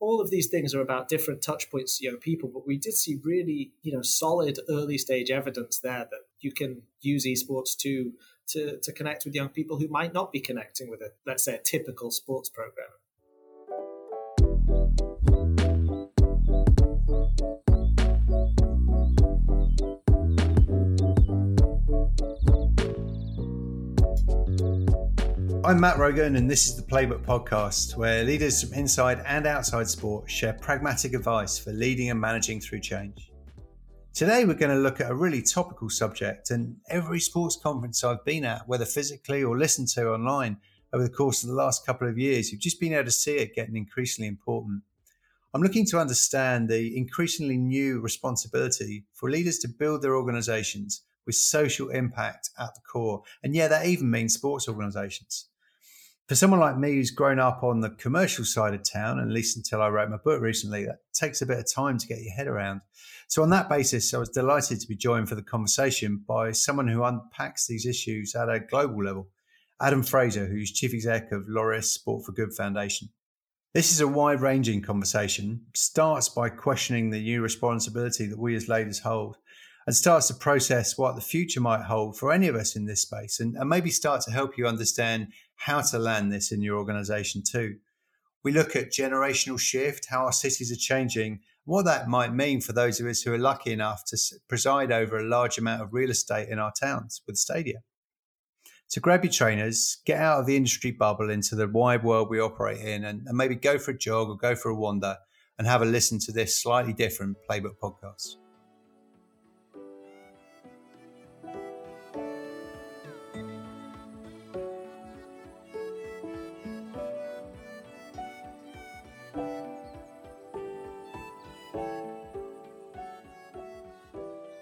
all of these things are about different touch points to young people, but we did see really, you know, solid early stage evidence there that you can use esports to to to connect with young people who might not be connecting with a let's say a typical sports program. I'm Matt Rogan, and this is the Playbook Podcast, where leaders from inside and outside sport share pragmatic advice for leading and managing through change. Today, we're going to look at a really topical subject, and every sports conference I've been at, whether physically or listened to online over the course of the last couple of years, you've just been able to see it getting increasingly important. I'm looking to understand the increasingly new responsibility for leaders to build their organizations with social impact at the core. And yeah, that even means sports organizations for someone like me who's grown up on the commercial side of town, and at least until I wrote my book recently, that takes a bit of time to get your head around. So, on that basis, I was delighted to be joined for the conversation by someone who unpacks these issues at a global level, Adam Fraser, who's chief exec of Laureus Sport for Good Foundation. This is a wide ranging conversation, starts by questioning the new responsibility that we as leaders hold and starts to process what the future might hold for any of us in this space and, and maybe start to help you understand how to land this in your organization too. We look at generational shift, how our cities are changing, what that might mean for those of us who are lucky enough to preside over a large amount of real estate in our towns with stadia. So grab your trainers, get out of the industry bubble into the wide world we operate in, and, and maybe go for a jog or go for a wander and have a listen to this slightly different playbook podcast.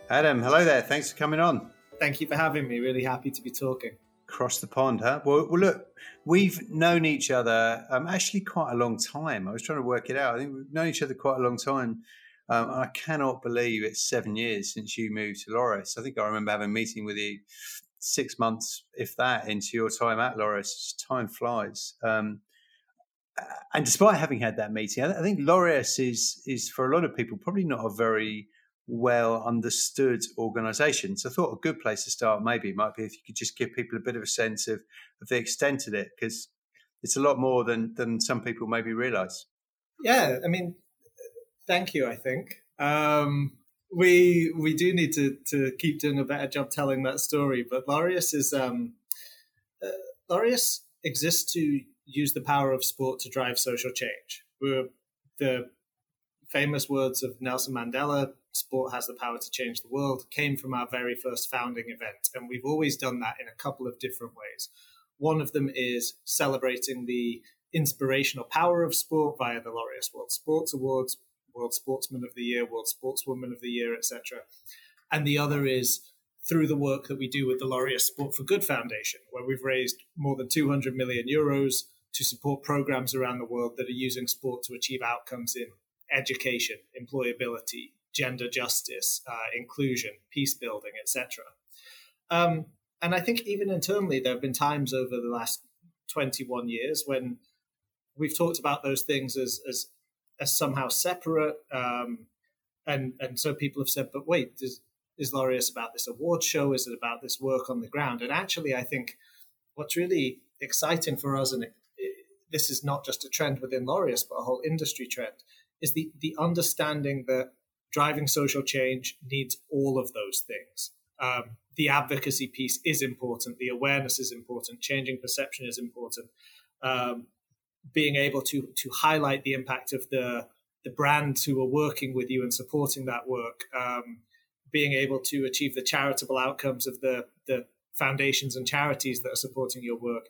Adam, hello there. Thanks for coming on. Thank you for having me. Really happy to be talking. Across the pond, huh? Well, well look, we've known each other um, actually quite a long time. I was trying to work it out. I think we've known each other quite a long time. Um, and I cannot believe it's seven years since you moved to Laureus. I think I remember having a meeting with you six months, if that, into your time at Laureus. Time flies. Um, and despite having had that meeting, I think Laureus is is for a lot of people probably not a very well understood organization. So I thought a good place to start maybe might be if you could just give people a bit of a sense of, of the extent of it, because it's a lot more than, than some people maybe realize. Yeah, I mean, thank you, I think. Um, we we do need to, to keep doing a better job telling that story, but Laureus is um, uh, exists to use the power of sport to drive social change. We're the famous words of Nelson Mandela sport has the power to change the world came from our very first founding event. And we've always done that in a couple of different ways. One of them is celebrating the inspirational power of sport via the Laureus World Sports Awards, World Sportsman of the Year, World Sportswoman of the Year, etc. And the other is through the work that we do with the Laureus Sport for Good Foundation, where we've raised more than 200 million euros to support programs around the world that are using sport to achieve outcomes in education, employability, gender justice, uh, inclusion, peace building, etc. Um, and I think even internally, there have been times over the last 21 years when we've talked about those things as as, as somehow separate, um, and and so people have said, but wait, is, is Laureus about this award show? Is it about this work on the ground? And actually, I think what's really exciting for us, and it, it, this is not just a trend within Laureus, but a whole industry trend, is the the understanding that driving social change needs all of those things. Um, the advocacy piece is important, the awareness is important, changing perception is important. Um, being able to to highlight the impact of the the brands who are working with you and supporting that work, um, being able to achieve the charitable outcomes of the the foundations and charities that are supporting your work,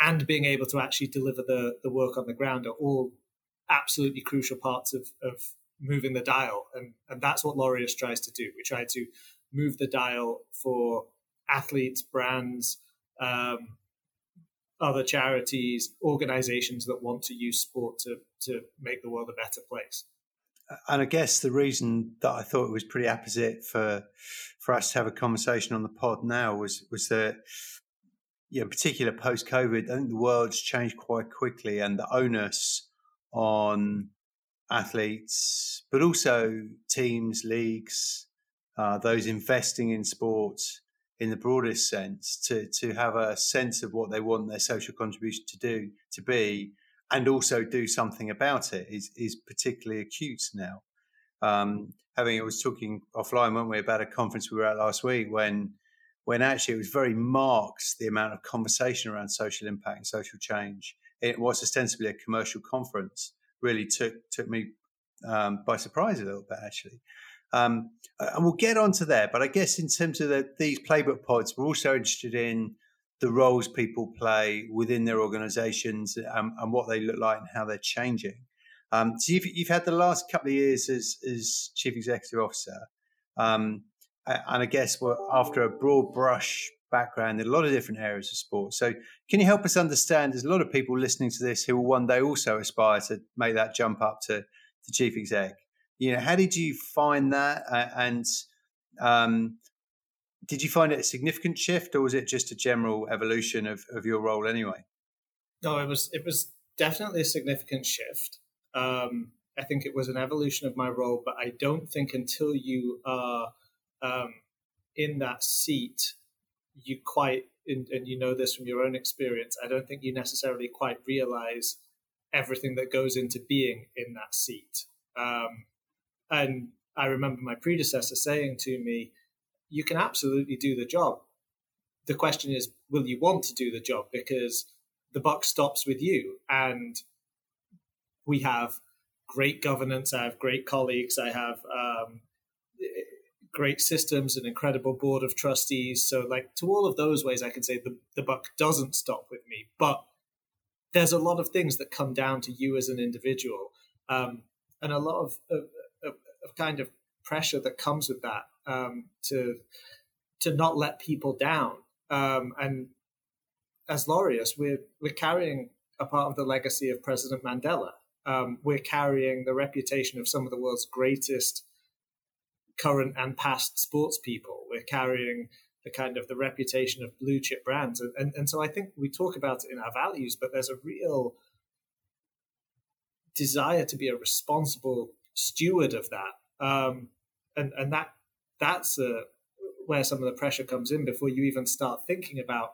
and being able to actually deliver the the work on the ground are all absolutely crucial parts of, of moving the dial. And, and that's what Laureus tries to do. We try to move the dial for athletes, brands, um, other charities, organizations that want to use sport to, to make the world a better place. And I guess the reason that I thought it was pretty apposite for for us to have a conversation on the pod now was was that you know, particular post COVID, I think the world's changed quite quickly, and the onus on athletes, but also teams, leagues, uh, those investing in sports in the broadest sense, to to have a sense of what they want their social contribution to do to be, and also do something about it is is particularly acute now. Um, having I was talking offline, weren't we, about a conference we were at last week when when actually it was very marked the amount of conversation around social impact and social change. It was ostensibly a commercial conference. Really took took me um, by surprise a little bit actually. Um, and we'll get onto there, but I guess in terms of the, these playbook pods, we're also interested in the roles people play within their organisations and, and, what they look like and how they're changing. Um, so you've, you've, had the last couple of years as, as chief executive officer, um, and I guess after a broad brush background in a lot of different areas of sport. So can you help us understand? There's a lot of people listening to this who will one day also aspire to make that jump up to, to chief exec. You know, how did you find that, and um, did you find it a significant shift, or was it just a general evolution of, of your role anyway? No, it was it was definitely a significant shift. Um, I think it was an evolution of my role, but I don't think until you are um, in that seat, you quite, and you know this from your own experience, I don't think you necessarily quite realize everything that goes into being in that seat. Um, and I remember my predecessor saying to me, You can absolutely do the job. The question is, will you want to do the job? Because the buck stops with you. And we have great governance. I have great colleagues. I have um, great systems, an incredible board of trustees. So, like to all of those ways, I can say the, the buck doesn't stop with me. But there's a lot of things that come down to you as an individual, um, and a lot of, of, of, kind of pressure that comes with that um, to to not let people down. Um, and as Laureus, we're we're carrying a part of the legacy of President Mandela. Um, we're carrying the reputation of some of the world's greatest current and past sports people. We're carrying the kind of the reputation of blue chip brands. And, and, and so I think we talk about it in our values, but there's a real desire to be a responsible steward of that. Um, and, and that that's uh, where some of the pressure comes in before you even start thinking about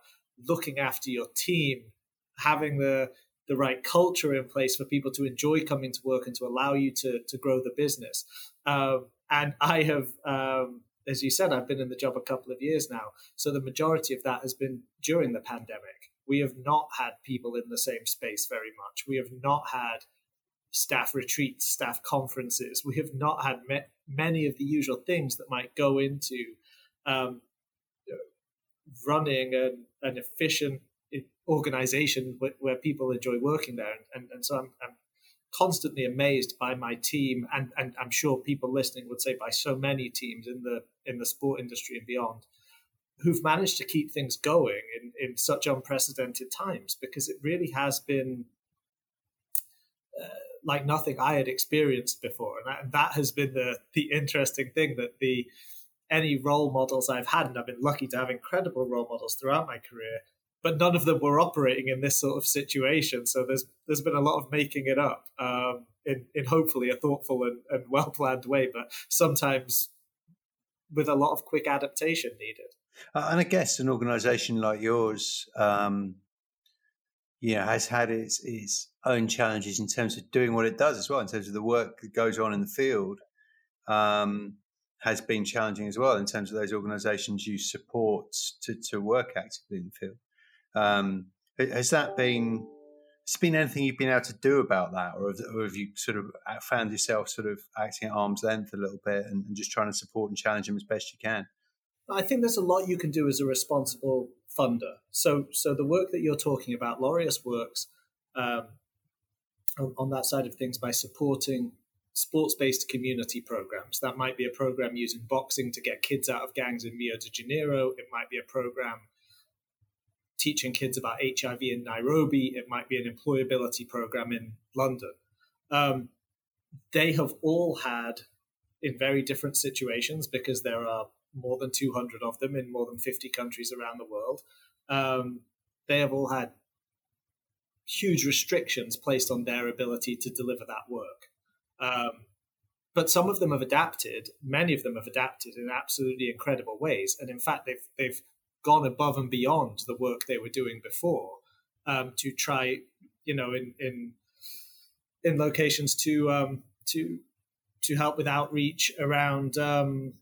looking after your team, having the the right culture in place for people to enjoy coming to work and to allow you to to grow the business. Um, and I have, um, as you said, I've been in the job a couple of years now. So the majority of that has been during the pandemic. We have not had people in the same space very much. We have not had staff retreats, staff conferences. We have not had me- many of the usual things that might go into um, running an, an efficient organization where, where, people enjoy working there. And, and, and so I'm, I'm, constantly amazed by my team, and, and I'm sure people listening would say by so many teams in the in the sport industry and beyond, who've managed to keep things going in, in such unprecedented times because it really has been uh, like nothing I had experienced before, and that, and that has been the the interesting thing that the any role models I've had, and I've been lucky to have incredible role models throughout my career, but none of them were operating in this sort of situation. So there's there's been a lot of making it up um, in in hopefully a thoughtful and, and well planned way, but sometimes with a lot of quick adaptation needed. Uh, and I guess an organisation like yours, um, you know, has had its its own challenges in terms of doing what it does as well, in terms of the work that goes on in the field. Um, has been challenging as well in terms of those organisations you support to, to work actively in the field. Um, has that been? Has been anything you've been able to do about that, or have, or have, you sort of uh, found yourself sort of acting at arm's length a little bit and, and just trying to support and challenge them as best you can? I think there's a lot you can do as a responsible funder. So, so the work that you're talking about, Laureus works um, on, on, that side of things by supporting sports-based community programs. That might be a program using boxing to get kids out of gangs in Rio de Janeiro. It might be a program teaching kids about HIV in Nairobi. It might be an employability program in London. Um, they have all had, in very different situations, because there are more than 200 of them in more than 50 countries around the world, um, they have all had huge restrictions placed on their ability to deliver that work. Um, but some of them have adapted. Many of them have adapted in absolutely incredible ways, and in fact, they've they've gone above and beyond the work they were doing before um, to try, you know, in in in locations to um, to to help with outreach around um,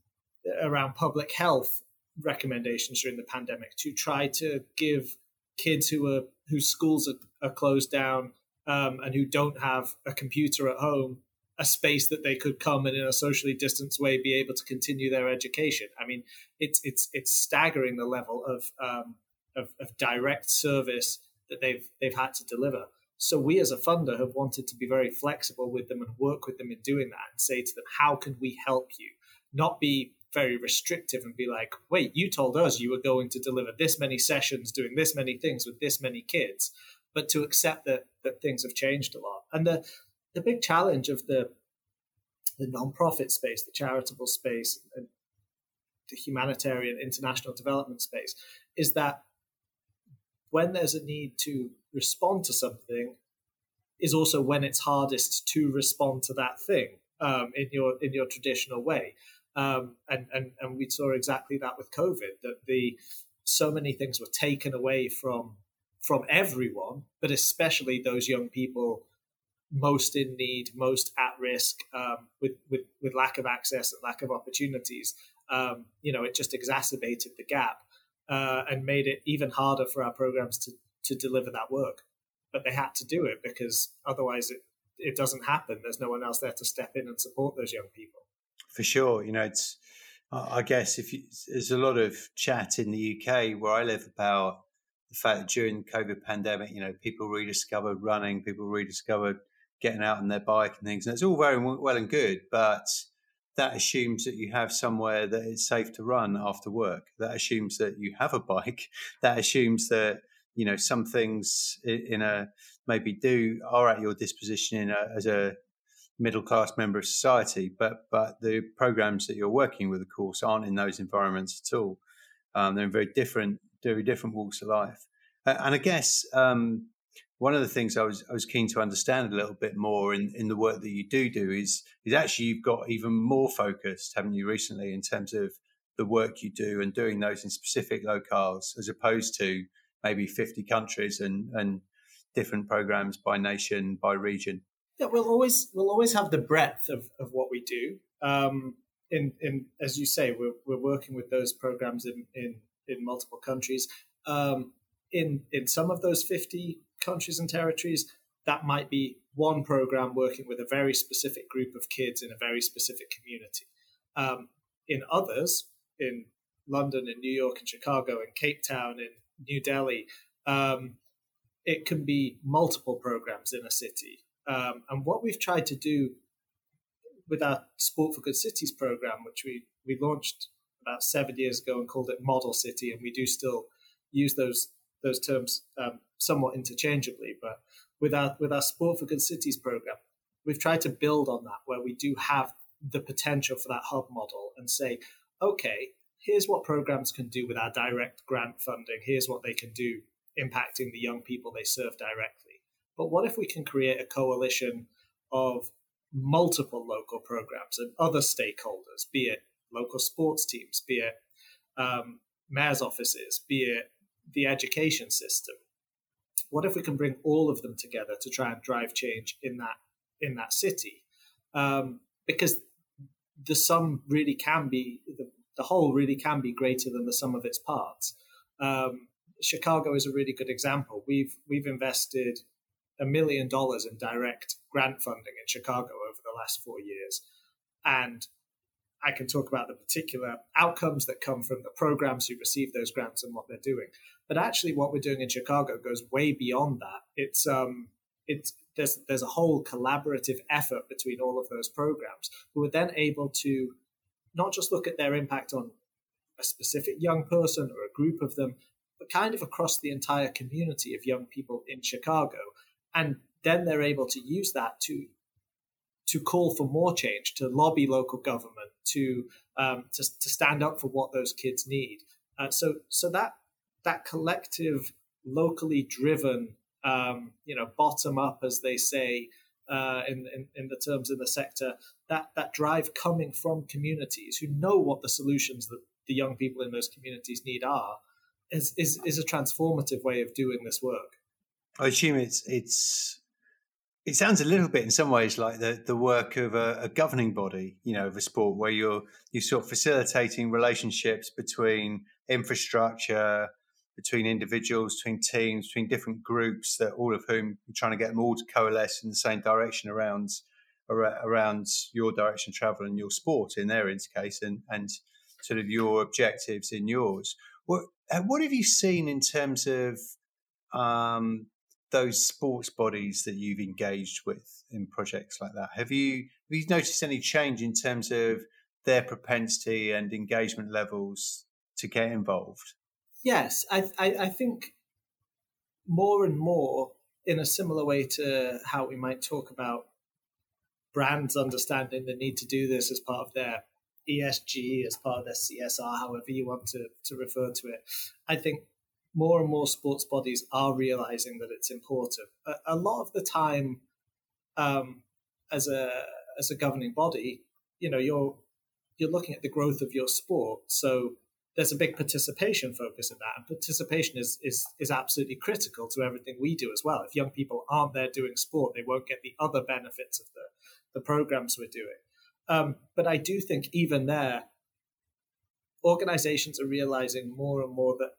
around public health recommendations during the pandemic to try to give kids who are whose schools are, are closed down um, and who don't have a computer at home a space that they could come and in a socially distanced way be able to continue their education. I mean, it's it's it's staggering the level of um, of, of direct service that they've they've had to deliver. So we as a funder have wanted to be very flexible with them and work with them in doing that and say to them, how can we help you? Not be very restrictive and be like, wait, you told us you were going to deliver this many sessions, doing this many things with this many kids, but to accept that that things have changed a lot. And the the big challenge of the the non-profit space, the charitable space, and the humanitarian international development space is that when there's a need to respond to something is also when it's hardest to respond to that thing um, in your in your traditional way. Um, and, and and we saw exactly that with COVID that the so many things were taken away from from everyone, but especially those young people most in need, most at risk, um, with, with with lack of access and lack of opportunities. Um, you know, it just exacerbated the gap uh, and made it even harder for our programs to to deliver that work. But they had to do it because otherwise it it doesn't happen. There's no one else there to step in and support those young people. For sure, you know, it's. I guess if you, there's a lot of chat in the UK where I live about the fact that during the COVID pandemic, you know, people rediscovered running, people rediscovered getting out on their bike and things. And it's all very well and good, but that assumes that you have somewhere that it's safe to run after work. That assumes that you have a bike. That assumes that you know some things in a maybe do are at your disposition in a, as a middle class member of society, but but the programs that you're working with, of course, aren't in those environments at all. Um, they're in very different, very different walks of life. And I guess um, one of the things I was I was keen to understand a little bit more in, in the work that you do do is is actually you've got even more focused, haven't you, recently in terms of the work you do and doing those in specific locales as opposed to maybe 50 countries and and different programs by nation by region. Yeah, we'll always we'll always have the breadth of, of what we do. Um, in in as you say, we're we're working with those programs in in, in multiple countries. Um, in in some of those 50 countries and territories, that might be one program working with a very specific group of kids in a very specific community. Um, in others, in London, in New York, in Chicago, in Cape Town, in New Delhi, um, it can be multiple programs in a city. Um, and what we've tried to do with our Sport for Good Cities program, which we, we launched about seven years ago and called it Model City, and we do still use those those terms um, somewhat interchangeably. But with our with our Sport for Good Cities program, we've tried to build on that where we do have the potential for that hub model and say, okay, here's what programs can do with our direct grant funding. Here's what they can do impacting the young people they serve directly. But what if we can create a coalition of multiple local programs and other stakeholders, be it local sports teams, be it um, mayor's offices, be it the education system. What if we can bring all of them together to try and drive change in that in that city? Um, because the sum really can be the, the whole really can be greater than the sum of its parts. Um, Chicago is a really good example. We've we've invested a million dollars in direct grant funding in Chicago over the last four years, and I can talk about the particular outcomes that come from the programs who receive those grants and what they're doing. But actually, what we're doing in Chicago goes way beyond that. It's um, it's there's there's a whole collaborative effort between all of those programs who are then able to not just look at their impact on a specific young person or a group of them, but kind of across the entire community of young people in Chicago. And then they're able to use that to to call for more change, to lobby local government, to um, to, to stand up for what those kids need. Uh, so so that that collective, locally driven, um, you know, bottom up, as they say, uh, in, in, in the terms in the sector, that, that drive coming from communities who know what the solutions that the young people in those communities need are, is, is, is a transformative way of doing this work. I assume it's it's it sounds a little bit in some ways like the, the work of a, a, governing body, you know, of a sport where you're you're sort of facilitating relationships between infrastructure, between individuals, between teams, between different groups that all of whom are trying to get them all to coalesce in the same direction around around your direction of travel and your sport in their case and and sort of your objectives in yours. What uh, what have you seen in terms of um, those sports bodies that you've engaged with in projects like that? Have you have you noticed any change in terms of their propensity and engagement levels to get involved? Yes, I, I, I think more and more in a similar way to how we might talk about brands understanding the need to do this as part of their ESG, as part of their CSR, however you want to, to refer to it. I think more and more sports bodies are realizing that it's important. A, a lot of the time, um, as a as a governing body, you know, you're you're looking at the growth of your sport. So there's a big participation focus in that, and participation is is is absolutely critical to everything we do as well. If young people aren't there doing sport, they won't get the other benefits of the the programs we're doing. Um, but I do think even there, organizations are realizing more and more that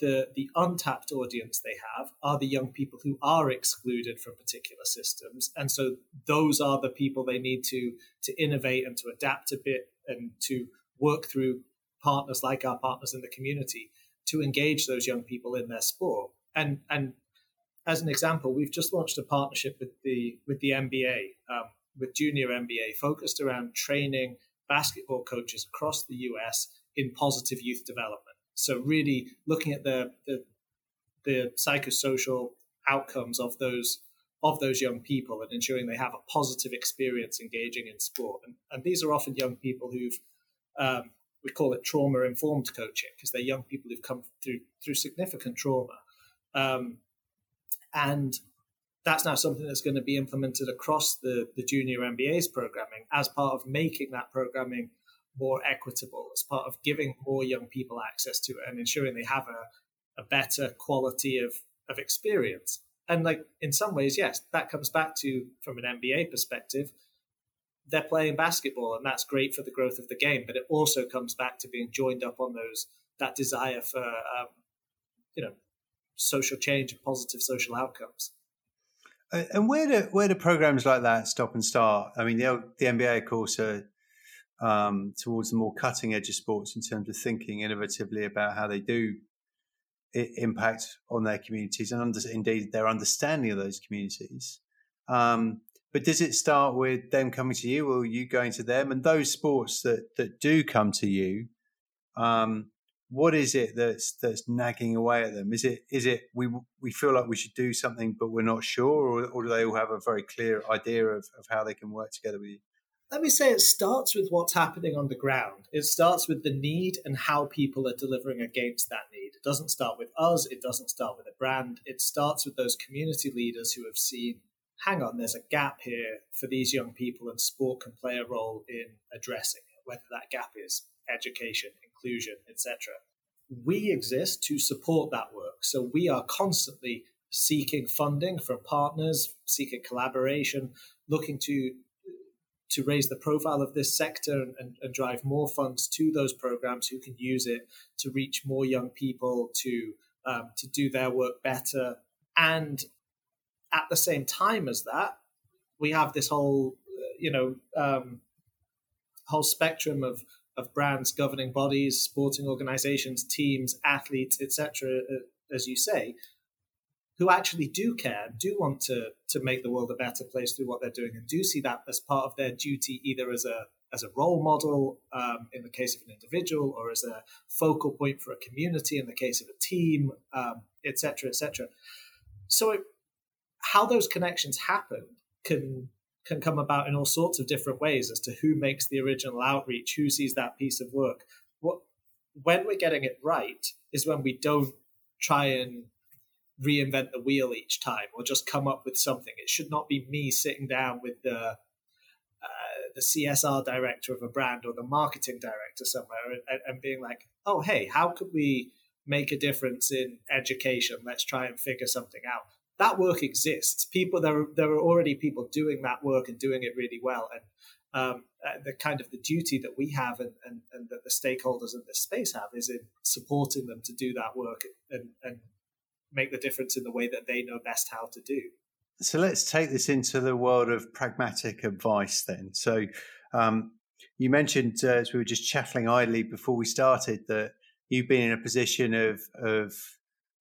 the the untapped audience they have are the young people who are excluded from particular systems. And so those are the people they need to to innovate and to adapt a bit and to work through partners like our partners in the community to engage those young people in their sport. And and as an example we've just launched a partnership with the with the NBA um, with junior NBA focused around training basketball coaches across the US in positive youth development so really looking at the, the the psychosocial outcomes of those of those young people and ensuring they have a positive experience engaging in sport. And, and these are often young people who've um, we call it trauma informed coaching because they're young people who've come through through significant trauma, um, and that's now something that's going to be implemented across the the junior NBA's programming as part of making that programming more equitable as part of giving more young people access to it and ensuring they have a, a better quality of, of experience. And like in some ways, yes, that comes back to from an NBA perspective, they're playing basketball and that's great for the growth of the game. But it also comes back to being joined up on those that desire for um, you know social change and positive social outcomes. And where do where do programs like that stop and start? I mean, the, the NBA, of course, are um, towards the more cutting edge of sports in terms of thinking innovatively about how they do impact on their communities and under, indeed their understanding of those communities. Um, but does it start with them coming to you or you going to them? And those sports that that do come to you, um, what is it that's that's nagging away at them? Is it is it we we feel like we should do something but we're not sure, or, or do they all have a very clear idea of, of how they can work together with you? Let me say it starts with what's happening on the ground. It starts with the need and how people are delivering against that need. It doesn't start with us, it doesn't start with a brand. It starts with those community leaders who have seen hang on, there's a gap here for these young people, and sport can play a role in addressing it, whether that gap is education, inclusion, etc. We exist to support that work. So we are constantly seeking funding from partners, seeking collaboration, looking to to raise the profile of this sector and, and, drive more funds to those programs who can use it to reach more young people to um, to do their work better. And at the same time as that we have this whole you know um, whole spectrum of of brands governing bodies sporting organizations teams athletes etc uh, as you say who actually do care, do want to to make the world a better place through what they're doing, and do see that as part of their duty, either as a as a role model um, in the case of an individual, or as a focal point for a community in the case of a team, etc., um, etc. Et so, it, how those connections happen can can come about in all sorts of different ways as to who makes the original outreach, who sees that piece of work. What when we're getting it right is when we don't try and reinvent the wheel each time or just come up with something. It should not be me sitting down with the uh, the CSR director of a brand or the marketing director somewhere and, and being like, oh, hey, how could we make a difference in education? Let's try and figure something out. That work exists. People there, are, there are already people doing that work and doing it really well. And um, uh, the kind of the duty that we have and, and, and that the stakeholders in this space have is in supporting them to do that work and, and make the difference in the way that they know best how to do. So let's take this into the world of pragmatic advice then. So um, you mentioned uh, as we were just chatting idly before we started that you've been in a position of of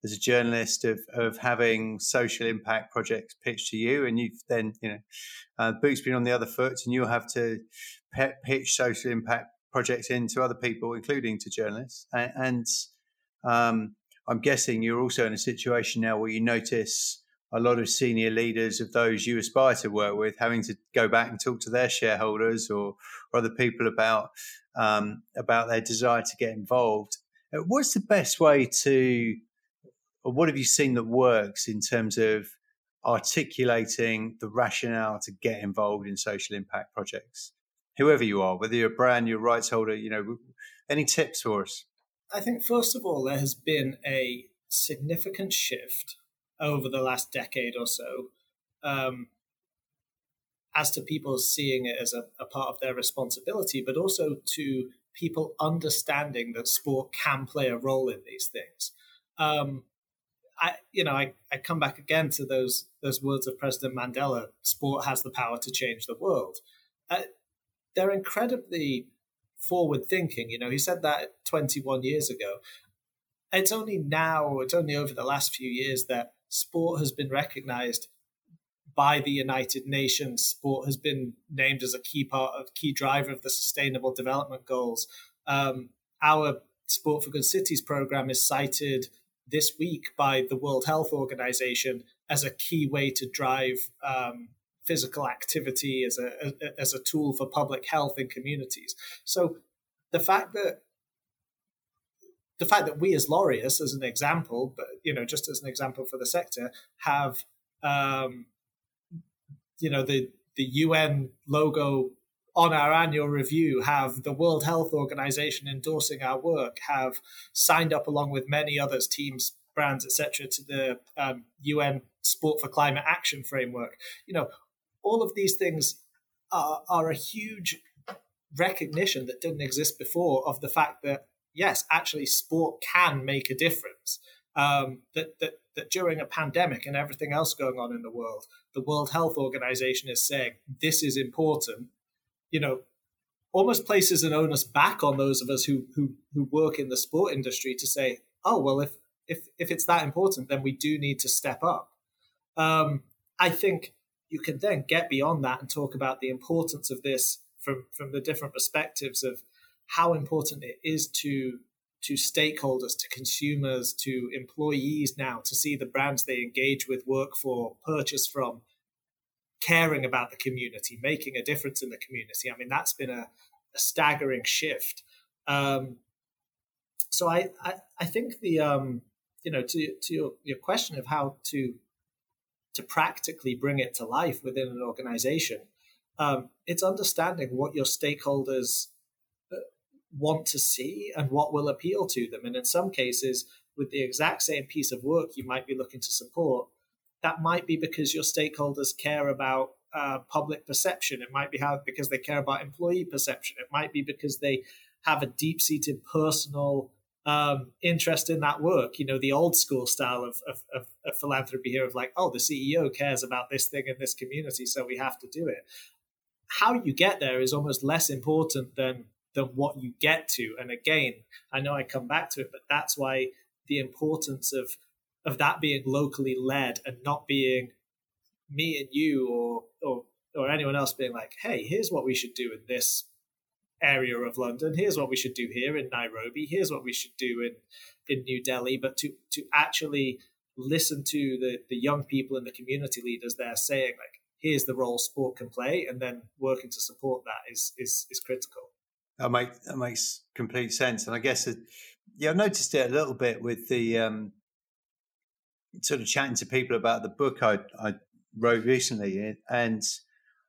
as a journalist of of having social impact projects pitched to you, and you've then you know uh, boot's been on the other foot, and you'll have to pe- pitch social impact projects into other people, including to journalists. And, and um, I'm guessing you're also in a situation now where you notice a lot of senior leaders of those you aspire to work with having to go back and talk to their shareholders or, or other people about um, about their desire to get involved. Uh, what's the best way to, or what have you seen that works in terms of articulating the rationale to get involved in social impact projects? Whoever you are, whether you're a brand, you're a rights holder, you know, any tips for us? I think first of all, there has been a significant shift over the last decade or so um, as to people seeing it as a, a, part of their responsibility, but also to people understanding that sport can play a role in these things. Um, I, you know, I, I come back again to those those words of President Mandela: "Sport has the power to change the world." Uh, they're incredibly forward thinking. You know, he said that 21 years ago. It's only now, it's only over the last few years that sport has been recognized by the United Nations. Sport has been named as a key part of key driver of the Sustainable Development Goals. Um, our Sport for Good Cities program is cited this week by the World Health Organization as a key way to drive um, physical activity as a, as a tool for public health in communities. So the fact that the fact that we as Laureus, as an example, but you know, just as an example for the sector, have um, you know the the UN logo on our annual review, have the World Health Organization endorsing our work, have signed up along with many others, teams, brands, etc., to the um, UN Sport for Climate Action framework. You know, all of these things are, are a huge recognition that didn't exist before of the fact that yes, actually, sport can make a difference. Um, that, that, that during a pandemic and everything else going on in the world, the World Health Organization is saying this is important. You know, almost places an onus back on those of us who who who work in the sport industry to say, oh well, if if if it's that important, then we do need to step up. Um, I think you can then get beyond that and talk about the importance of this from from the different perspectives of how important it is to to stakeholders, to consumers, to employees now to see the brands they engage with, work for, purchase from, caring about the community, making a difference in the community. I mean, that's been a, a staggering shift. Um, so I, I, I think the um, you know to to your, your question of how to to practically bring it to life within an organization, um, it's understanding what your stakeholders want to see and what will appeal to them. And in some cases, with the exact same piece of work you might be looking to support, that might be because your stakeholders care about uh, public perception. It might be how because they care about employee perception. It might be because they have a deep seated personal um, interest in that work. You know, the old school style of, of, of, of philanthropy here of like, oh, the CEO cares about this thing in this community, so we have to do it. How you get there is almost less important than than what you get to. And again, I know I come back to it, but that's why the importance of of that being locally led and not being me and you or or or anyone else being like, hey, here's what we should do in this area of London. Here's what we should do here in Nairobi. Here's what we should do in in New Delhi. But to to actually listen to the the young people and the community leaders there saying like, here's the role sport can play, and then working to support that is is is critical. That makes that makes complete sense, and I guess it, yeah, I've noticed it a little bit with the um, sort of chatting to people about the book I, I wrote recently, and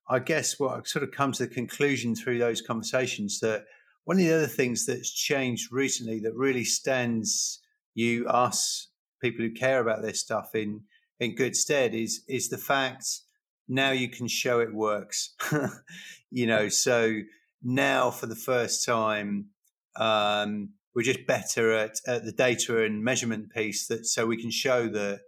I guess what I've sort of come to the conclusion through those conversations that one of the other things that's changed recently that really stands you, us, people who care about this stuff in in good stead is is the fact now you can show it works. you know, so now for the first time, um, we're just better at, at the data and measurement piece that so we can show that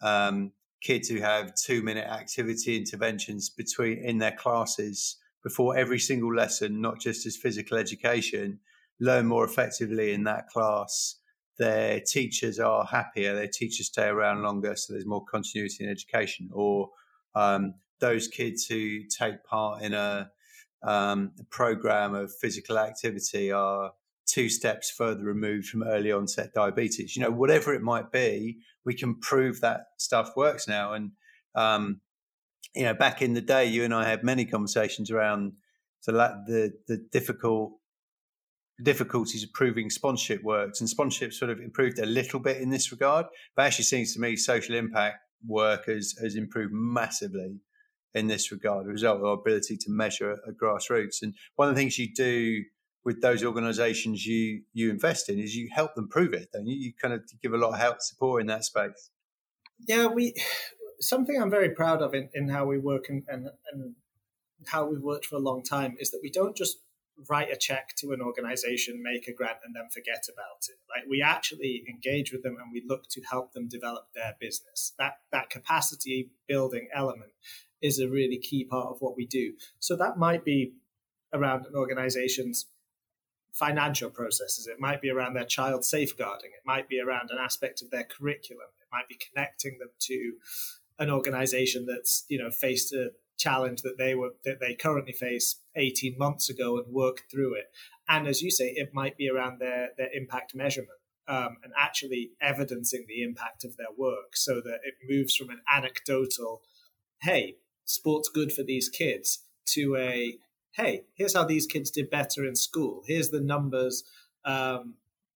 um, kids who have two minute activity interventions between in their classes before every single lesson, not just as physical education, learn more effectively in that class. Their teachers are happier, their teachers stay around longer, so there's more continuity in education. Or um, those kids who take part in a, um, a program of physical activity are two steps further removed from early onset diabetes. You know, whatever it might be, we can prove that stuff works now. And um, you know, back in the day, you and I had many conversations around the the, the difficult difficulties of proving sponsorship works, and sponsorship sort of improved a little bit in this regard. But actually, seems to me social impact work has has improved massively in this regard, a result of our ability to measure at grassroots. And one of the things you do with those organisations you you invest in is you help them prove it, don't you? You kind of give a lot of help support in that space. Yeah, we something I'm very proud of in, in how we work and, and, and how we've worked for a long time is that we don't just write a check to an organization, make a grant, and then forget about it. Like we actually engage with them and we look to help them develop their business. That that capacity building element is a really key part of what we do. So that might be around an organization's financial processes. It might be around their child safeguarding. It might be around an aspect of their curriculum. It might be connecting them to an organization that's you know faced a challenge that they were that they currently face 18 months ago and work through it and as you say it might be around their their impact measurement um, and actually evidencing the impact of their work so that it moves from an anecdotal hey sports good for these kids to a hey here's how these kids did better in school. Here's the numbers um,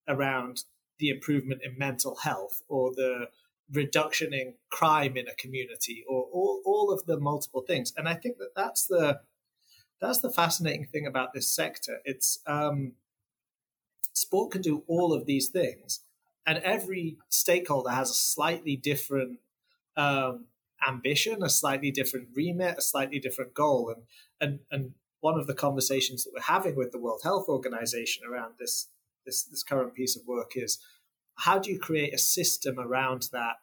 around the improvement in mental health or the reduction in crime in a community or all, all of the multiple things. And i think that that's the that's the fascinating thing about this sector. It's um, sport can do all of these things and every stakeholder has a slightly different um, ambition a slightly different remit a slightly different goal. And and and one of the conversations that we're having with the world health organization around this this this current piece of work is how do you create a system around that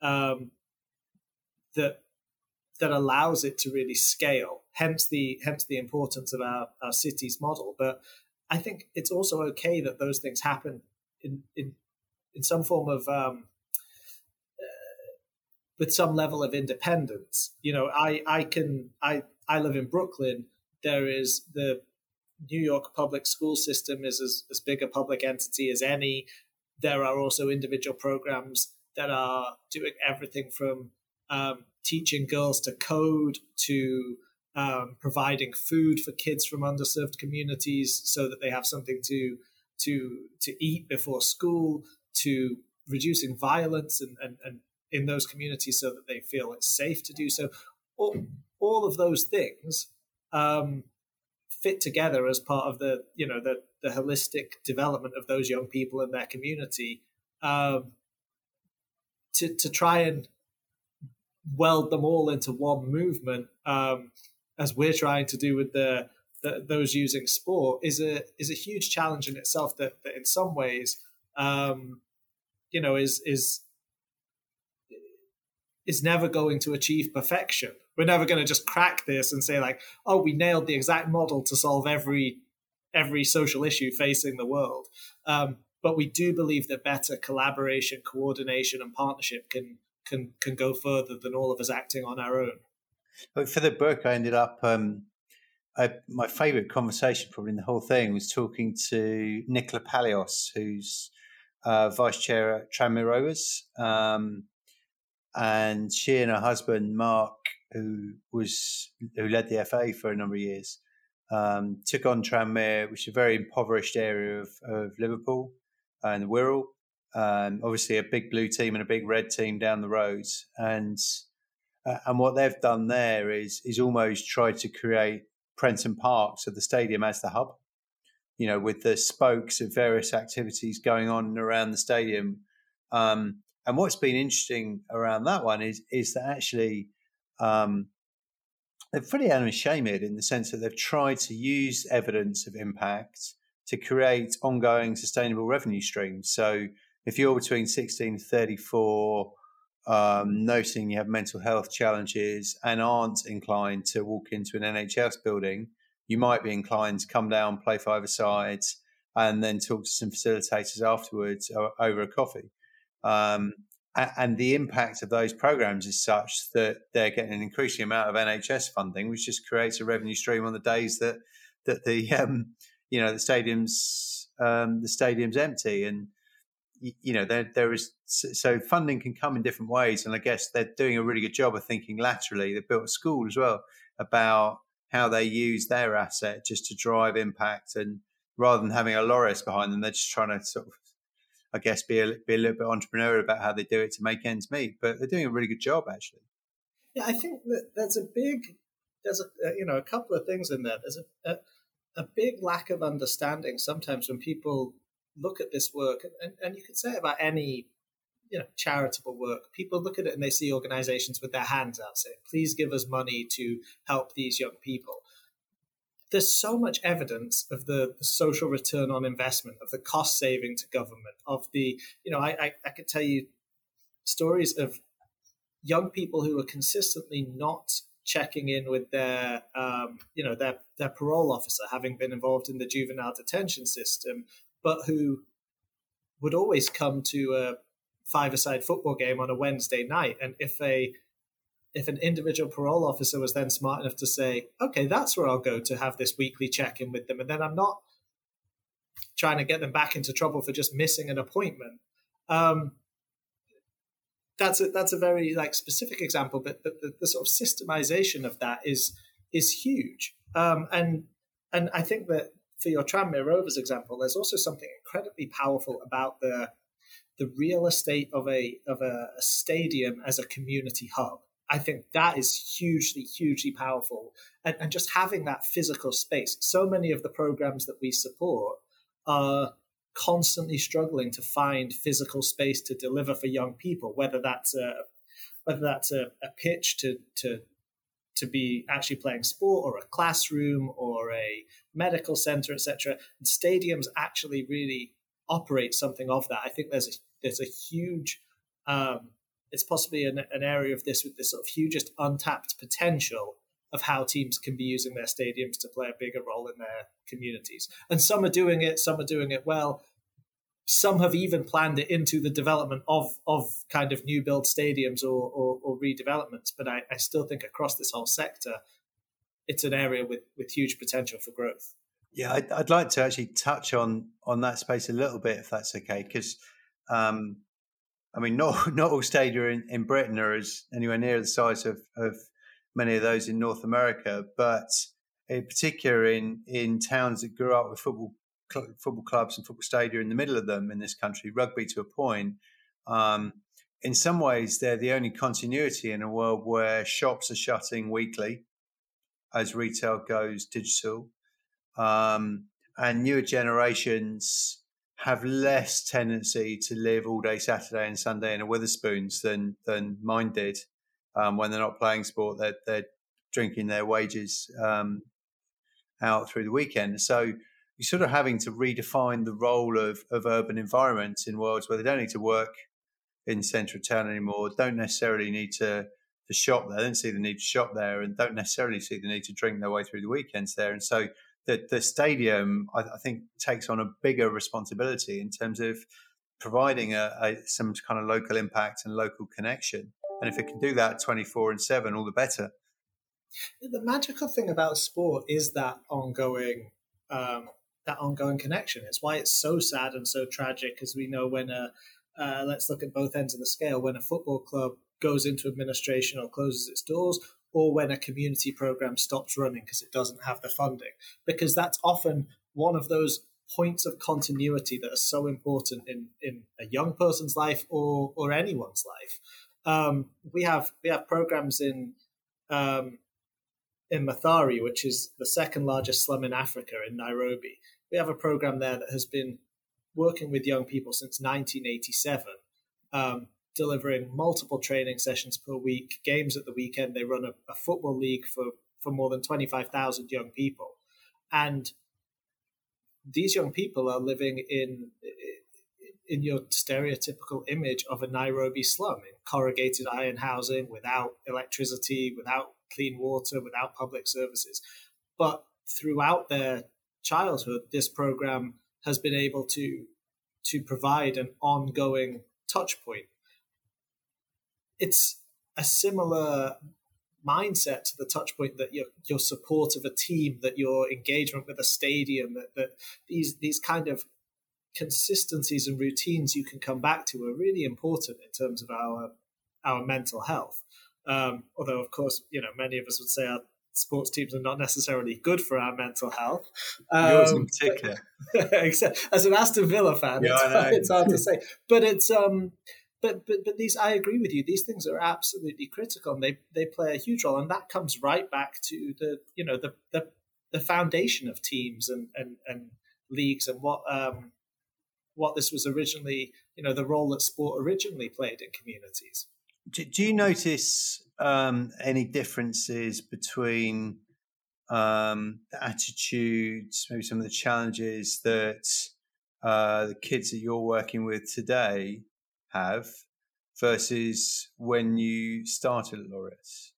um, that that allows it to really scale? Hence the hence the importance of our, our cities model. But I think it's also okay that those things happen in in in some form of um, uh, with some level of independence. You know, I I can I I live in Brooklyn. There is the New York public school system is as, as big a public entity as any. There are also individual programs that are doing everything from um, teaching girls to code to um, providing food for kids from underserved communities so that they have something to to to eat before school to reducing violence and, and, and in those communities so that they feel it's safe to do so. All, all of those things um, fit together as part of the you know the the holistic development of those young people in their community um, to to try and weld them all into one movement um, as we're trying to do with the, the, those using sport is a is a huge challenge in itself that, that in some ways um, you know is is is never going to achieve perfection we're never going to just crack this and say like, oh, we nailed the exact model to solve every every social issue facing the world. Um, but we do believe that better collaboration, coordination, and partnership can can can go further than all of us acting on our own. For the book, I ended up. Um, I, my favourite conversation, probably in the whole thing, was talking to Nicola Palios, who's uh, vice chair at Tranmere um, and she and her husband Mark who was who led the FA for a number of years, um, took on Tranmere, which is a very impoverished area of, of Liverpool and Wirral, um, obviously a big blue team and a big red team down the road, and uh, and what they've done there is is almost tried to create Prenton Park, so the stadium as the hub. You know, with the spokes of various activities going on around the stadium. Um, and what's been interesting around that one is is that actually um, they're pretty unashamed in the sense that they've tried to use evidence of impact to create ongoing sustainable revenue streams. So if you're between 16 and 34, um, noting you have mental health challenges and aren't inclined to walk into an NHS building, you might be inclined to come down, play five sides, and then talk to some facilitators afterwards over a coffee. Um, and the impact of those programs is such that they're getting an increasing amount of NHS funding, which just creates a revenue stream on the days that that the um, you know the stadiums um, the stadium's empty. And you know there there is so funding can come in different ways. And i guess they're doing a really good job of thinking laterally. They built a school as well about how they use their asset just to drive impact and rather than having a Laureus behind them they're just trying to sort of i guess be a, be a little bit entrepreneurial about how they do it to make ends meet but they're doing a really good job actually. Yeah i think that there's a big there's a uh, you know a couple of things in there. There's a, a a big lack of understanding sometimes when people look at this work, and, and you could say about any you know charitable work people look at it and they see organizations with their hands out saying please give us money to help these young people there's so much evidence of the, social return on investment of the cost saving to government of the you know I, I, I could tell you stories of young people who are consistently not checking in with their um, you know their their parole officer having been involved in the juvenile detention system but who would always come to a five-a-side football game on a Wednesday night. And if a if an individual parole officer was then smart enough to say, "Okay, that's where I'll go to have this weekly check-in with them," and then I'm not trying to get them back into trouble for just missing an appointment. Um, that's a that's a very like specific example, but, but the, the sort of systemization of that is is huge. Um, and and I think that for your Tranmere Rovers example, there's also something incredibly powerful about the the real estate of a of a, a stadium as a community hub. I think that is hugely, hugely powerful. And, and just having that physical space. So many of the programs that we support are constantly struggling to find physical space to deliver for young people, whether that's a whether that's a, a pitch to to to be actually playing sport or a classroom or a medical center, etc. And stadiums actually really operate something of that. I think there's a there's a huge um, it's possibly an, an area of this with this sort of hugest untapped potential of how teams can be using their stadiums to play a bigger role in their communities. And some are doing it, some are doing it well. Some have even planned it into the development of of kind of new build stadiums or, or, or redevelopments. But I, I still think across this whole sector, it's an area with, with huge potential for growth. Yeah, I'd, I'd like to actually touch on on that space a little bit, if that's okay, because um, I mean, not not all stadia in, in Britain are as anywhere near the size of, of many of those in North America, but in particular in in towns that grew up with football football clubs and football stadia in the middle of them in this country, rugby to a point. Um, in some ways, they're the only continuity in a world where shops are shutting weekly as retail goes digital. Um, and newer generations have less tendency to live all day Saturday and Sunday in a Wetherspoons than than mine did. Um, when they're not playing sport, they're, they're drinking their wages um, out through the weekend. So you're sort of having to redefine the role of, of urban environments in worlds where they don't need to work in central town anymore, don't necessarily need to, to shop there, don't see the need to shop there, and don't necessarily see the need to drink their way through the weekends there. And so the, the stadium, I, I think, takes on a bigger responsibility in terms of providing a, a, some kind of local impact and local connection. And if it can do that 24 and 7, all the better. The magical thing about sport is that ongoing um, that ongoing connection. It's why it's so sad and so tragic, as we know when a uh, let's look at both ends of the scale. When a football club goes into administration or closes its doors, or when a community program stops running because it doesn't have the funding, because that's often one of those points of continuity that are so important in in a young person's life or or anyone's life. Um, we have we have programs in um, in Mathare, which is the second largest slum in Africa, in Nairobi. We have a program there that has been working with young people since 1987, um, delivering multiple training sessions per week, games at the weekend. They run a, a football league for, for more than 25,000 young people. And these young people are living in in your stereotypical image of a Nairobi slum in corrugated iron housing without electricity, without clean water, without public services. But throughout their childhood, this program has been able to to provide an ongoing touch point. It's a similar mindset to the touch point that your your support of a team, that your engagement with a stadium, that, that these these kind of consistencies and routines you can come back to are really important in terms of our our mental health. Um, although, of course, you know many of us would say our sports teams are not necessarily good for our mental health. Um, Yours in particular. except as an Aston Villa fan, yeah, it's, it's, hard to say. But it's um, but but but these I agree with you. These things are absolutely critical, and they they play a huge role, and that comes right back to the you know the the, the foundation of teams and and and leagues and what um what this was originally you know the role that sport originally played in communities. Do, do you notice um, any differences between um, the attitudes, maybe some of the challenges that uh, the kids that you're working with today have versus when you started at Laureus?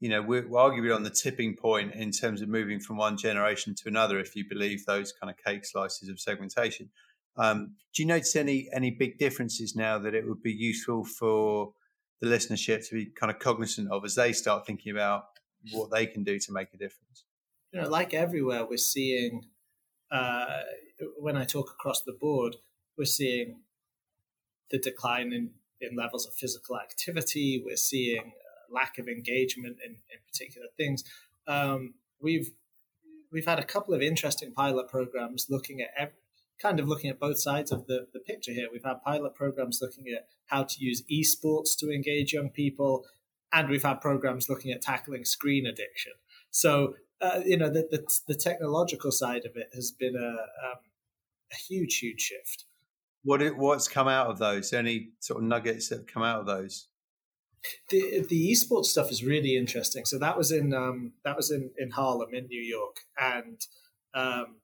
You know, we're, we're arguably on the tipping point in terms of moving from one generation to another, if you believe those kind of cake slices of segmentation. Um, do you notice any any big differences now that it would be useful for the listenership to be kind of cognizant of as they start thinking about what they can do to make a difference? You know, like everywhere, we're seeing uh, when I talk across the board, we're seeing the decline in, in levels of physical activity. We're seeing lack of engagement in, in particular things. Um, we've we've had a couple of interesting pilot programs looking at every, kind of looking at both sides of the, the picture here. We've had pilot programs looking at how to use esports to engage young people, and we've had programs looking at tackling screen addiction. So, uh, you know, the, the, the, technological side of it has been a, um, a huge, huge shift. What what's come out of those? Any sort of nuggets that have come out of those? The the esports stuff is really interesting. So that was in um, that was in in Harlem in New York, and um,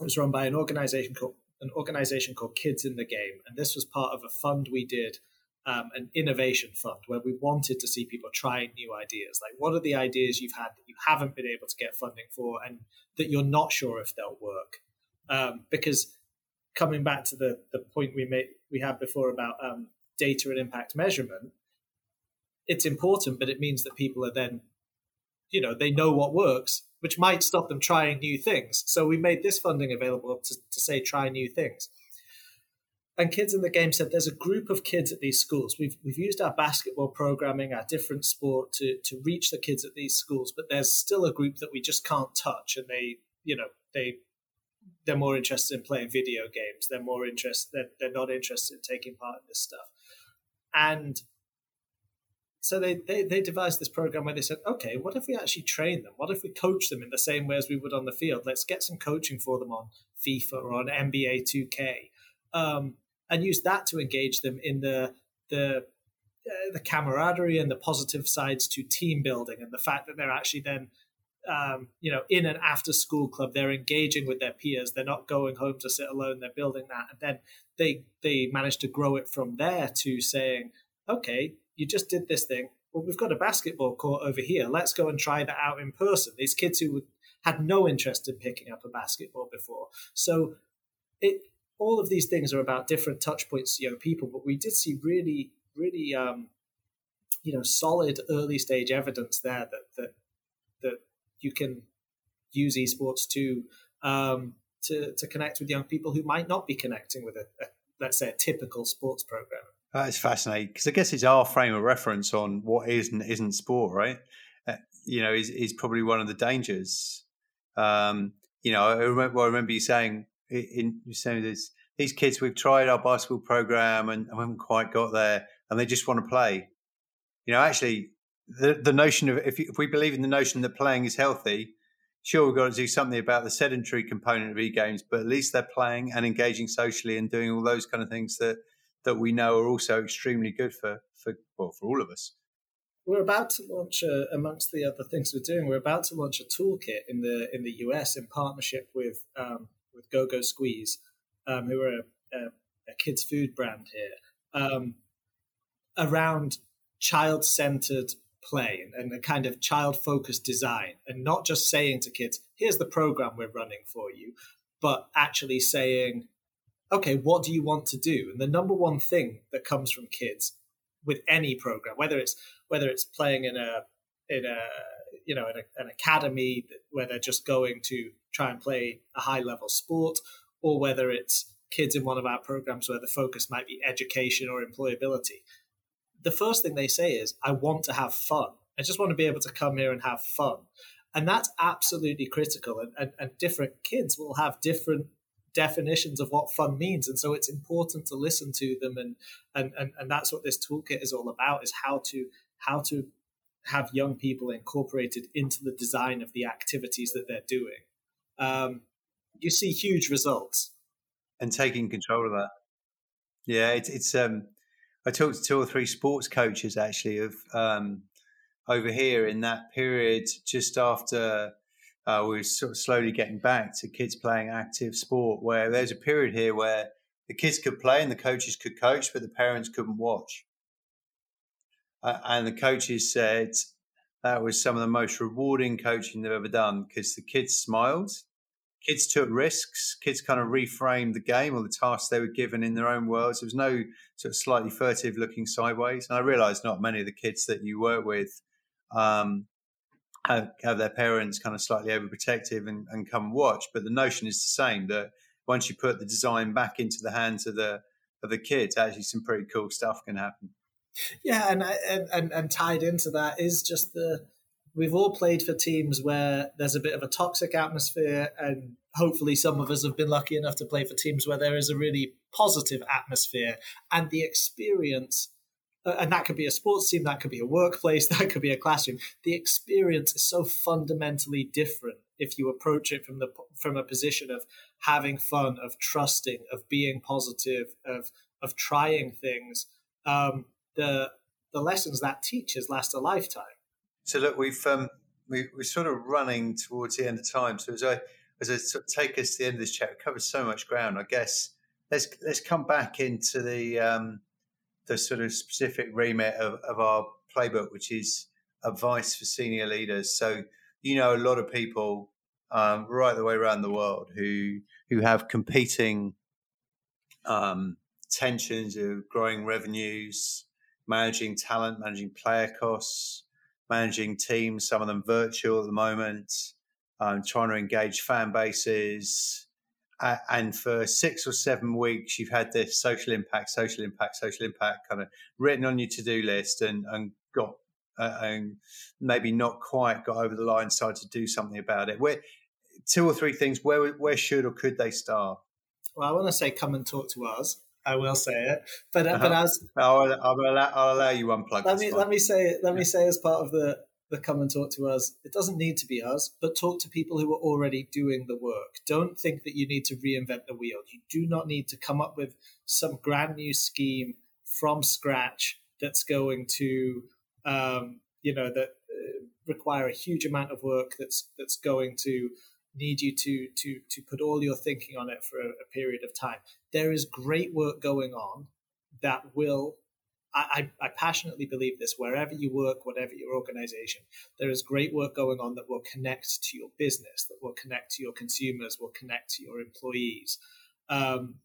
it was run by an organization called an organization called Kids in the Game, and this was part of a fund we did, um, an innovation fund, where we wanted to see people trying new ideas. Like, what are the ideas you've had that you haven't been able to get funding for, and that you're not sure if they'll work? Um, because coming back to the the point we made we had before about um, data and impact measurement, it's important, but it means that people are then, you know, they know what works which might stop them trying new things. So we made this funding available to, to say try new things. And kids in the game said there's a group of kids at these schools. We've we've used our basketball programming, our different sport to to reach the kids at these schools, but there's still a group that we just can't touch, and they you know they they're more interested in playing video games. They're more interested. They're, they're not interested in taking part in this stuff. And so they, they, they devised this program where they said, okay, what if we actually train them? What if we coach them in the same way as we would on the field? Let's get some coaching for them on FIFA or on NBA 2K, um, and use that to engage them in the the uh, the camaraderie and the positive sides to team building and the fact that they're actually then um, you know in an after school club they're engaging with their peers they're not going home to sit alone they're building that and then they they manage to grow it from there to saying okay you just did this thing. Well, we've got a basketball court over here. Let's go and try that out in person. These kids who would, had no interest in picking up a basketball before. So it all of these things are about different touch points to young people, but we did see really, really um, you know, solid early stage evidence there that that that you can use esports to um, to to connect with young people who might not be connecting with a, a let's say a typical sports program. That is fascinating because I guess it's our frame of reference on what is and isn't sport, right? Uh, you know, is is probably one of the dangers. Um, you know, I remember, well, I remember you saying in you saying there's these kids we've tried our basketball program and, and haven't quite got there, and they just want to play. You know, actually, the the notion of if, if we believe in the notion that playing is healthy, sure we've got to do something about the sedentary component of e-games, but at least they're playing and engaging socially and doing all those kind of things that that we know are also extremely good for for well for all of us. We're about to launch amongst the other things we're doing. We're about to launch a toolkit in the in the US in partnership with um, with Go Go Squeeze, um, who are a, a, a, kids food brand here, um, around child centered play and a kind of child focused design, and not just saying to kids, "Here's the program we're running for you," but actually saying, "Okay, what do you want to do?" And the number one thing that comes from kids with any program, whether it's whether it's playing in a in a you know in a, an academy where they're just going to try and play a high level sport, or whether it's kids in one of our programs where the focus might be education or employability. The first thing they say is, "I want to have fun. I just want to be able to come here and have fun." And that's absolutely critical. And, and, and different kids will have different definitions of what fun means and so it's important to listen to them and and and, and that's what this toolkit is all about is how to how to have young people incorporated into the design of the activities that they're doing um, you see huge results and taking control of that yeah it's, it's um i talked to two or three sports coaches actually of um over here in that period just after uh, we were sort of slowly getting back to kids playing active sport where there's a period here where the kids could play and the coaches could coach, but the parents couldn't watch. Uh, and the coaches said that was some of the most rewarding coaching they've ever done because the kids smiled, kids took risks, kids kind of reframed the game or the tasks they were given in their own worlds. There was no sort of slightly furtive looking sideways. And I realized not many of the kids that you work with um, have, have their parents kind of slightly overprotective and, and come watch. But the notion is the same that once you put the design back into the hands of the of the kids, actually some pretty cool stuff can happen. Yeah, and and and, and tied into that is just the we've all played for teams where there's a bit of a toxic atmosphere and hopefully some of us have been lucky enough to play for teams where there is a really positive atmosphere and the experience uh, and that could be a sports team, that could be a workplace, that could be a classroom. The experience is so fundamentally different if you approach it from the from a position of having fun, of trusting, of being positive, of of trying things. Um, the the lessons that teaches last a lifetime. So look, we've um, we, we're sort of running towards the end of time. So as I as I sort of take us to the end of this chat, we covered so much ground. I guess let's let's come back into the um, the sort of specific remit of, of our playbook, which is advice for senior leaders. So you know a lot of people um, right the way around the world who who have competing um, tensions of growing revenues, managing talent, managing player costs, managing teams. Some of them virtual at the moment, um, trying to engage fan bases, uh, and for six or seven weeks, you've had this social impact, social impact, social impact kind of written on your to do list and, and got uh, and maybe not quite got over the line, started to do something about it. Where two or three things, where where should or could they start? Well, I want to say, come and talk to us. I will say it, but uh-huh. but as I'll, I'll, allow, I'll allow you one plug. Let me let me say let me say as part of the that come and talk to us. It doesn't need to be us, but talk to people who are already doing the work. Don't think that you need to reinvent the wheel. You do not need to come up with some brand new scheme from scratch that's going to, um, you know, that uh, require a huge amount of work. That's that's going to need you to to to put all your thinking on it for a, a period of time. There is great work going on that will I, I, passionately believe this wherever you work, whatever your organization, there is great work going on that will connect to your business, that will connect to your consumers, will connect to your employees. Um,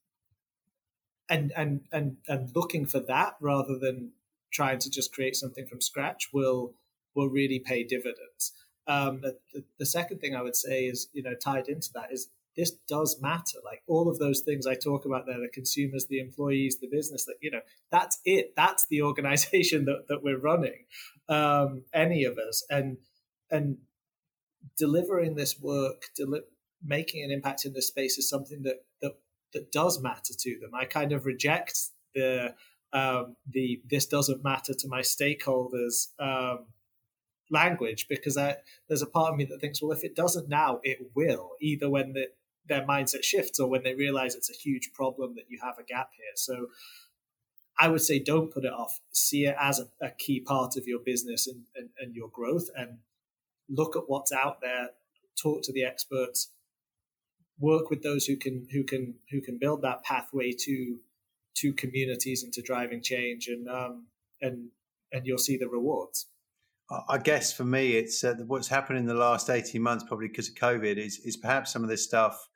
and, and, and, and looking for that rather than trying to just create something from scratch will, will really pay dividends. Um, the, the second thing I would say is, you know, tied into that is this does matter. Like all of those things I talk about there, the consumers, the employees, the business, that, you know, that's it. That's the organization that, that we're running, um, any of us. And, and delivering this work, deli- making an impact in this space is something that that that does matter to them. I kind of reject the um, the this doesn't matter to my stakeholders um, language because I, there's a part of me that thinks, well, if it doesn't now, it will. Either when the, their mindset shifts or when they realize it's a huge problem that you have a gap here. So I would say don't put it off. See it as a, a key part of your business and, and, and your growth and look at what's out there, talk to the experts, work with those who can who can who can build that pathway to to communities and to driving change and um, and and you'll see the rewards. I guess for me, it's uh, what's happened in the last eighteen months, probably because of COVID, is is perhaps some of this stuff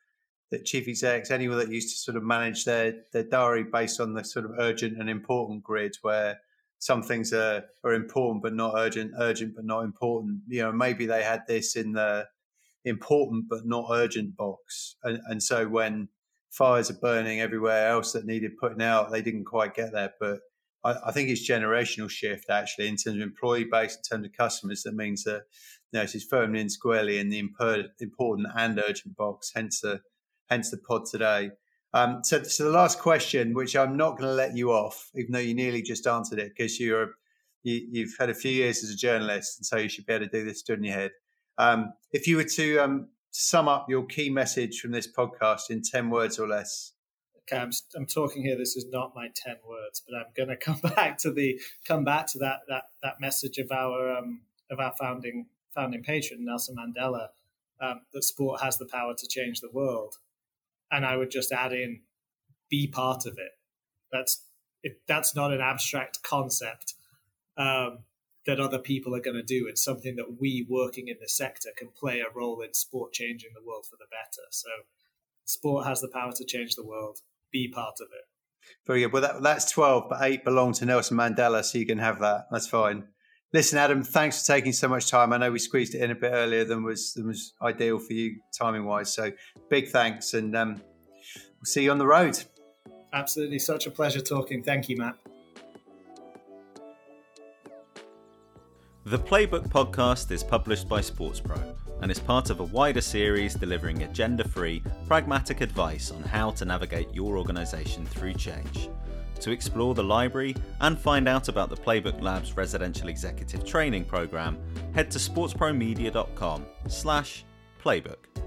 that chief execs, anyone that used to sort of manage their their diary based on the sort of urgent and important grid, where some things are, are important but not urgent, urgent but not important. You know, maybe they had this in the important but not urgent box, and, and so when fires are burning everywhere else that needed putting out, they didn't quite get there. But I, I think it's generational shift actually in terms of employee base, in terms of customers. That means that you know, it's firmly and squarely in the important and urgent box. Hence the hence the pod today. Um, so, so the last question, which I'm not going to let you off, even though you nearly just answered it, because you're you, have had a few years as a journalist, and so you should be able to do this stood in your head. Um, if you were to um, sum up your key message from this podcast in ten words or less, okay, I'm, I'm talking here. This is not my ten words, but I'm going to come back to the come back to that that that message of our um, of our founding founding patron Nelson Mandela um, that sport has the power to change the world and I would just add in be part of it. That's it, that's not an abstract concept um, that other people are going to do. It's something that we working in the sector can play a role in sport changing the world for the better. So, sport has the power to change the world. Be part of it. Very good. Well, that, that's 12, but eight belong to Nelson Mandela, so you can have that. That's fine. Listen, Adam, thanks for taking so much time. I know we squeezed it in a bit earlier than was than was ideal for you timing wise. So big thanks, and um, we'll see you on the road. Absolutely, such a pleasure talking. Thank you, Matt. The Playbook podcast is published by Sports SportsPro and is part of a wider series delivering agenda free, pragmatic advice on how to navigate your organisation through change. To explore the library and find out about the Playbook Labs residential executive training program, head to sportspromedia.com slash playbook.